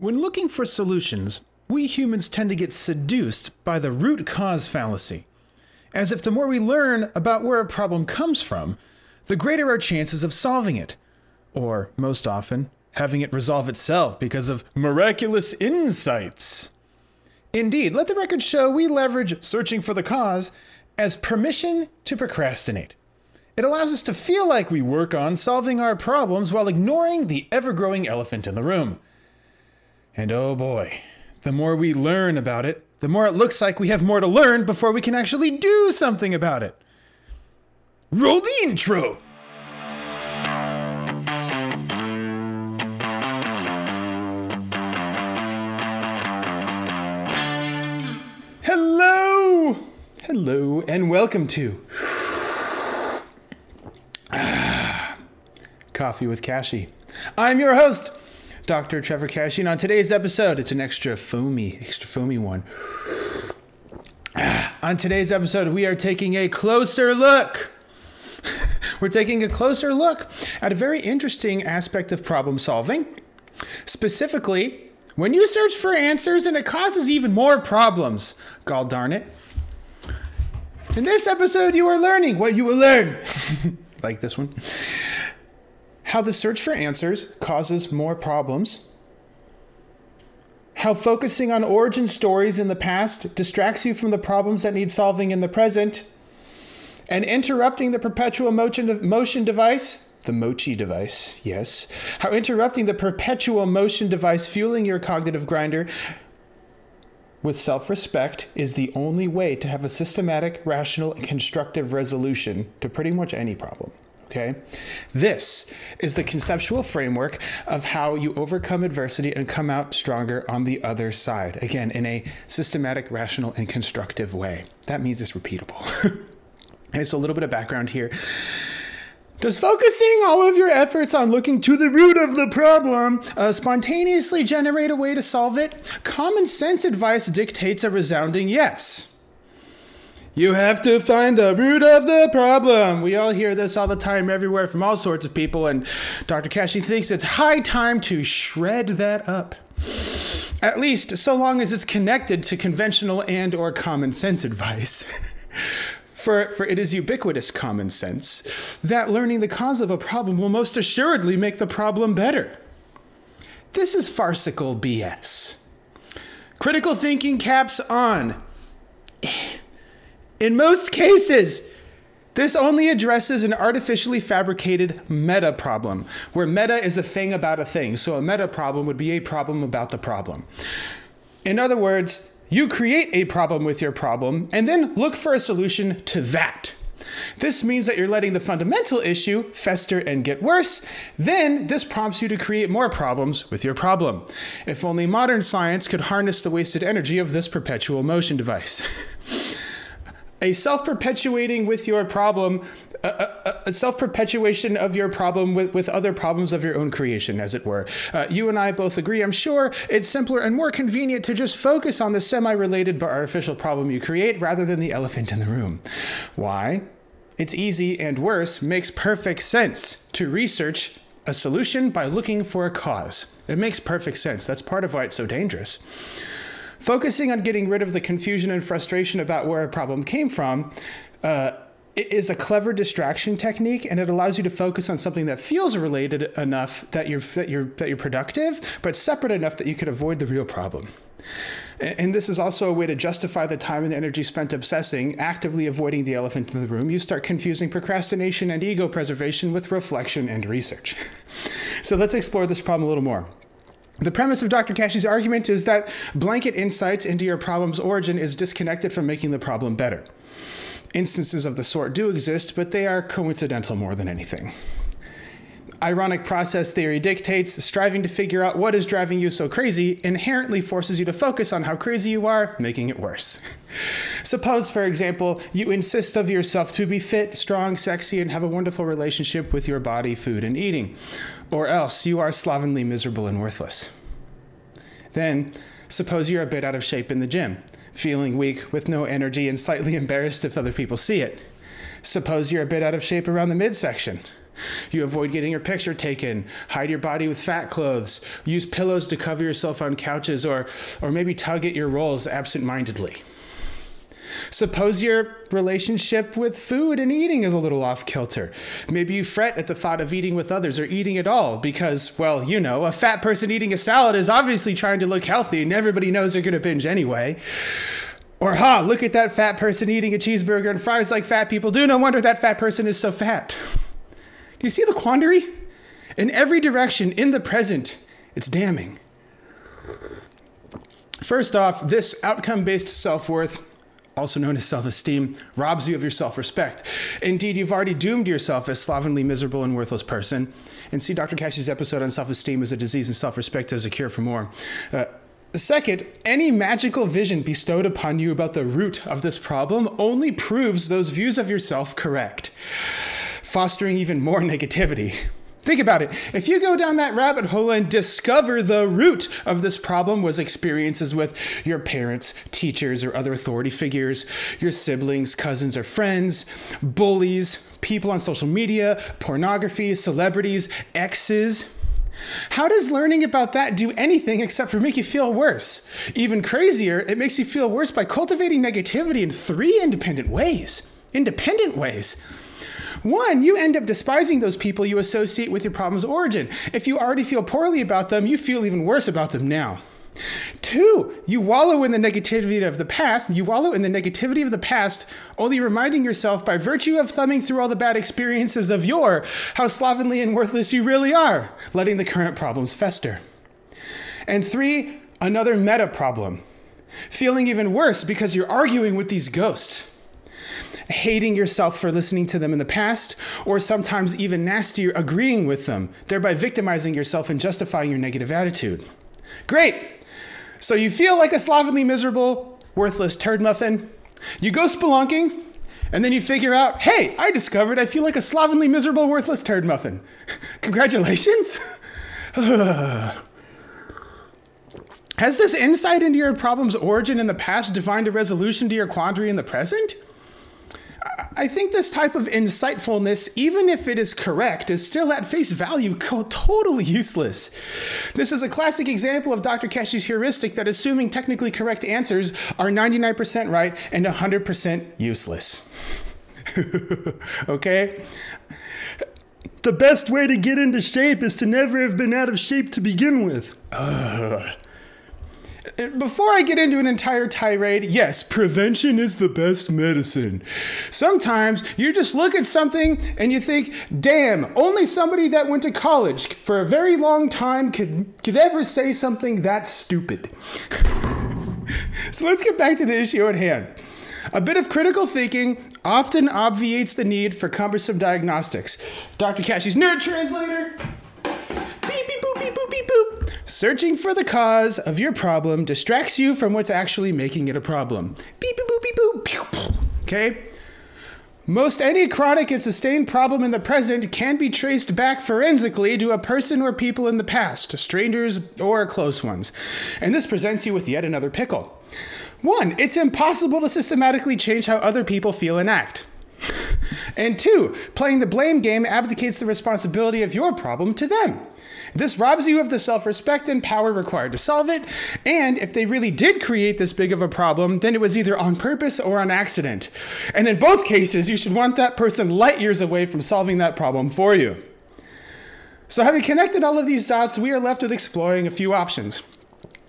When looking for solutions, we humans tend to get seduced by the root cause fallacy. As if the more we learn about where a problem comes from, the greater our chances of solving it. Or, most often, having it resolve itself because of miraculous insights. Indeed, let the record show we leverage searching for the cause as permission to procrastinate. It allows us to feel like we work on solving our problems while ignoring the ever growing elephant in the room. And oh boy, the more we learn about it, the more it looks like we have more to learn before we can actually do something about it. Roll the intro! Hello! Hello, and welcome to ah, Coffee with Kashey. I'm your host, Dr. Trevor Kashey, on today's episode, it's an extra foamy, extra foamy one. On today's episode, we are taking a closer look. We're taking a closer look at a very interesting aspect of problem solving. Specifically, when you search for answers and it causes even more problems. God darn it. In this episode, you are learning what you will learn. like this one. How the search for answers causes more problems. How focusing on origin stories in the past distracts you from the problems that need solving in the present. And interrupting the perpetual motion, motion device the mochi device, yes. How interrupting the perpetual motion device fueling your cognitive grinder with self respect is the only way to have a systematic, rational, and constructive resolution to pretty much any problem. Okay? This is the conceptual framework of how you overcome adversity and come out stronger on the other side. Again, in a systematic, rational, and constructive way. That means it's repeatable. okay, so a little bit of background here. Does focusing all of your efforts on looking to the root of the problem uh, spontaneously generate a way to solve it? Common sense advice dictates a resounding yes. You have to find the root of the problem. We all hear this all the time, everywhere, from all sorts of people, and Dr. Kashey thinks it's high time to shred that up. At least, so long as it's connected to conventional and or common sense advice. For, for it is ubiquitous common sense that learning the cause of a problem will most assuredly make the problem better. This is farcical BS. Critical thinking caps on. In most cases, this only addresses an artificially fabricated meta problem, where meta is a thing about a thing. So a meta problem would be a problem about the problem. In other words, you create a problem with your problem and then look for a solution to that. This means that you're letting the fundamental issue fester and get worse. Then, this prompts you to create more problems with your problem. If only modern science could harness the wasted energy of this perpetual motion device. a self perpetuating with your problem a, a, a self perpetuation of your problem with, with other problems of your own creation, as it were. Uh, you and I both agree, I'm sure, it's simpler and more convenient to just focus on the semi related but artificial problem you create rather than the elephant in the room. Why? It's easy and worse, makes perfect sense to research a solution by looking for a cause. It makes perfect sense. That's part of why it's so dangerous. Focusing on getting rid of the confusion and frustration about where a problem came from. Uh, is a clever distraction technique and it allows you to focus on something that feels related enough that you're that you're that you're productive but separate enough that you could avoid the real problem and this is also a way to justify the time and energy spent obsessing, actively avoiding the elephant in the room. You start confusing procrastination and ego preservation with reflection and research. so let's explore this problem a little more. The premise of Dr. Kashey's argument is that blanket insights into your problem's origin is disconnected from making the problem better. Instances of the sort do exist, but they are coincidental more than anything. Ironic process theory dictates striving to figure out what is driving you so crazy inherently forces you to focus on how crazy you are, making it worse. Suppose, for example, you insist of yourself to be fit, strong, sexy, and have a wonderful relationship with your body, food, and eating, or else you are slovenly, miserable, and worthless. Then, suppose you're a bit out of shape in the gym feeling weak with no energy and slightly embarrassed if other people see it. Suppose you're a bit out of shape around the midsection. You avoid getting your picture taken, hide your body with fat clothes, use pillows to cover yourself on couches, or, or maybe tug at your rolls absent mindedly. Suppose your relationship with food and eating is a little off kilter. Maybe you fret at the thought of eating with others or eating at all because, well, you know, a fat person eating a salad is obviously trying to look healthy and everybody knows they're going to binge anyway. Or, ha, look at that fat person eating a cheeseburger and fries like fat people do. No wonder that fat person is so fat. Do you see the quandary? In every direction, in the present, it's damning. First off, this outcome based self worth also known as self esteem, robs you of your self respect. Indeed, you've already doomed yourself as slovenly, miserable, and worthless person. And see Dr. Kashey's episode on self esteem as a disease and self respect as a cure for more. Uh, Second, any magical vision bestowed upon you about the root of this problem only proves those views of yourself correct, fostering even more negativity. Think about it. If you go down that rabbit hole and discover the root of this problem was experiences with your parents, teachers, or other authority figures, your siblings, cousins, or friends, bullies, people on social media, pornography, celebrities, exes, how does learning about that do anything except for make you feel worse? Even crazier, it makes you feel worse by cultivating negativity in three independent ways. Independent ways. One, you end up despising those people you associate with your problem's origin. If you already feel poorly about them, you feel even worse about them now. Two, you wallow in the negativity of the past. You wallow in the negativity of the past, only reminding yourself by virtue of thumbing through all the bad experiences of yore how slovenly and worthless you really are, letting the current problems fester. And three, another meta problem. Feeling even worse because you're arguing with these ghosts hating yourself for listening to them in the past, or sometimes even nastier, agreeing with them, thereby victimizing yourself and justifying your negative attitude. Great! So you feel like a slovenly, miserable, worthless turd muffin. You go spelunking, and then you figure out, hey, I discovered I feel like a slovenly, miserable, worthless turd muffin. Congratulations! Has this insight into your problem's origin in the past defined a resolution to your quandary in the present? I think this type of insightfulness, even if it is correct, is still at face value totally useless. This is a classic example of Dr. Kashey's heuristic that assuming technically correct answers are 99% right and 100% useless. okay? The best way to get into shape is to never have been out of shape to begin with. Ugh. Before I get into an entire tirade, yes, prevention is the best medicine. Sometimes you just look at something and you think, damn, only somebody that went to college for a very long time could, could ever say something that stupid. so let's get back to the issue at hand. A bit of critical thinking often obviates the need for cumbersome diagnostics. Dr. Kashey's nerd translator. Beep, boop. Searching for the cause of your problem distracts you from what's actually making it a problem. Beep, boop, beep, boop. Okay? Most any chronic and sustained problem in the present can be traced back forensically to a person or people in the past, strangers or close ones. And this presents you with yet another pickle. One, it's impossible to systematically change how other people feel and act. And two, playing the blame game abdicates the responsibility of your problem to them. This robs you of the self respect and power required to solve it. And if they really did create this big of a problem, then it was either on purpose or on accident. And in both cases, you should want that person light years away from solving that problem for you. So, having connected all of these dots, we are left with exploring a few options.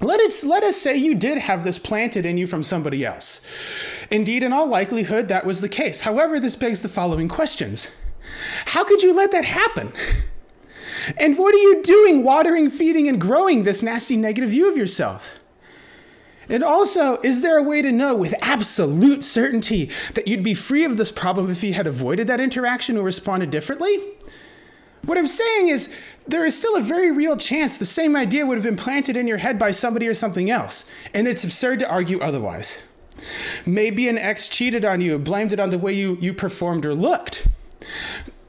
Let, it, let us say you did have this planted in you from somebody else. Indeed, in all likelihood, that was the case. However, this begs the following questions How could you let that happen? And what are you doing watering, feeding, and growing this nasty negative view of yourself? And also, is there a way to know with absolute certainty that you'd be free of this problem if you had avoided that interaction or responded differently? What I'm saying is, there is still a very real chance the same idea would have been planted in your head by somebody or something else, and it's absurd to argue otherwise. Maybe an ex cheated on you, blamed it on the way you, you performed or looked.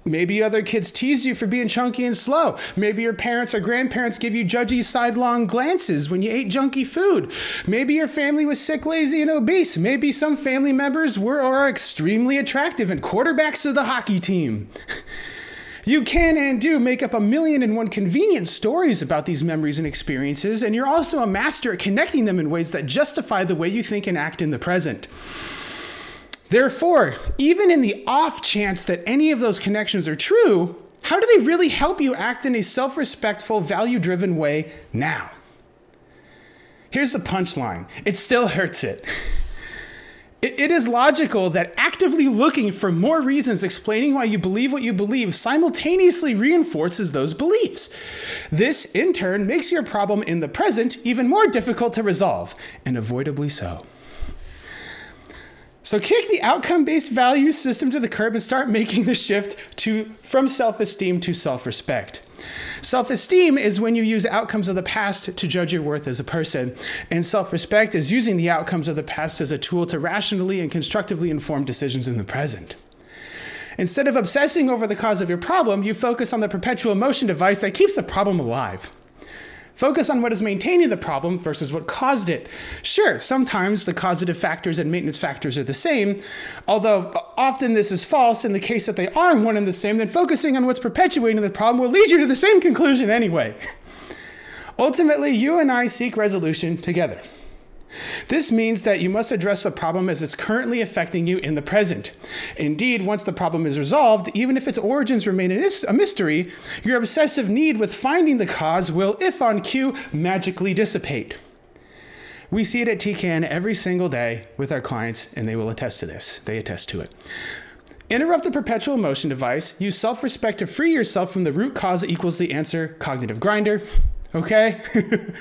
Maybe other kids teased you for being chunky and slow. Maybe your parents or grandparents give you judgy sidelong glances when you ate junky food. Maybe your family was sick, lazy, and obese. Maybe some family members were or are extremely attractive and quarterbacks of the hockey team. You can and do make up a million and one convenient stories about these memories and experiences, and you're also a master at connecting them in ways that justify the way you think and act in the present. Therefore, even in the off chance that any of those connections are true, how do they really help you act in a self respectful, value driven way now? Here's the punchline it still hurts it. It is logical that actively looking for more reasons explaining why you believe what you believe simultaneously reinforces those beliefs. This, in turn, makes your problem in the present even more difficult to resolve, and avoidably so. So kick the outcome-based value system to the curb and start making the shift to from self-esteem to self-respect. Self-esteem is when you use outcomes of the past to judge your worth as a person, and self-respect is using the outcomes of the past as a tool to rationally and constructively inform decisions in the present. Instead of obsessing over the cause of your problem, you focus on the perpetual motion device that keeps the problem alive. Focus on what is maintaining the problem versus what caused it. Sure, sometimes the causative factors and maintenance factors are the same, although often this is false in the case that they are one and the same, then focusing on what's perpetuating the problem will lead you to the same conclusion anyway. Ultimately, you and I seek resolution together. This means that you must address the problem as it's currently affecting you in the present. Indeed, once the problem is resolved, even if its origins remain a mystery, your obsessive need with finding the cause will, if on cue, magically dissipate. We see it at TCAN every single day with our clients, and they will attest to this. They attest to it. Interrupt the perpetual motion device. Use self respect to free yourself from the root cause equals the answer cognitive grinder. Okay?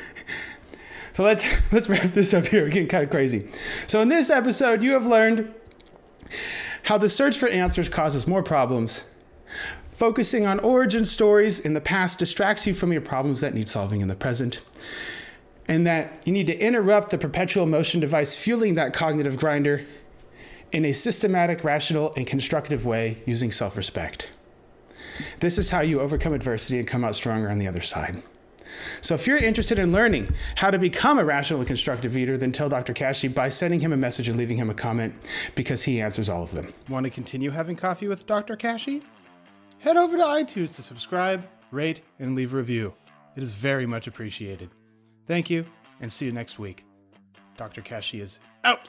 So let's let's wrap this up here. We're getting kind of crazy. So in this episode, you have learned how the search for answers causes more problems. Focusing on origin stories in the past distracts you from your problems that need solving in the present. And that you need to interrupt the perpetual motion device fueling that cognitive grinder in a systematic, rational, and constructive way using self respect. This is how you overcome adversity and come out stronger on the other side. So if you're interested in learning how to become a rational and constructive leader, then tell Dr. Kashey by sending him a message and leaving him a comment because he answers all of them. Want to continue having coffee with Dr. Kashey? Head over to iTunes to subscribe, rate, and leave a review. It is very much appreciated. Thank you, and see you next week. Dr. Kashey is out.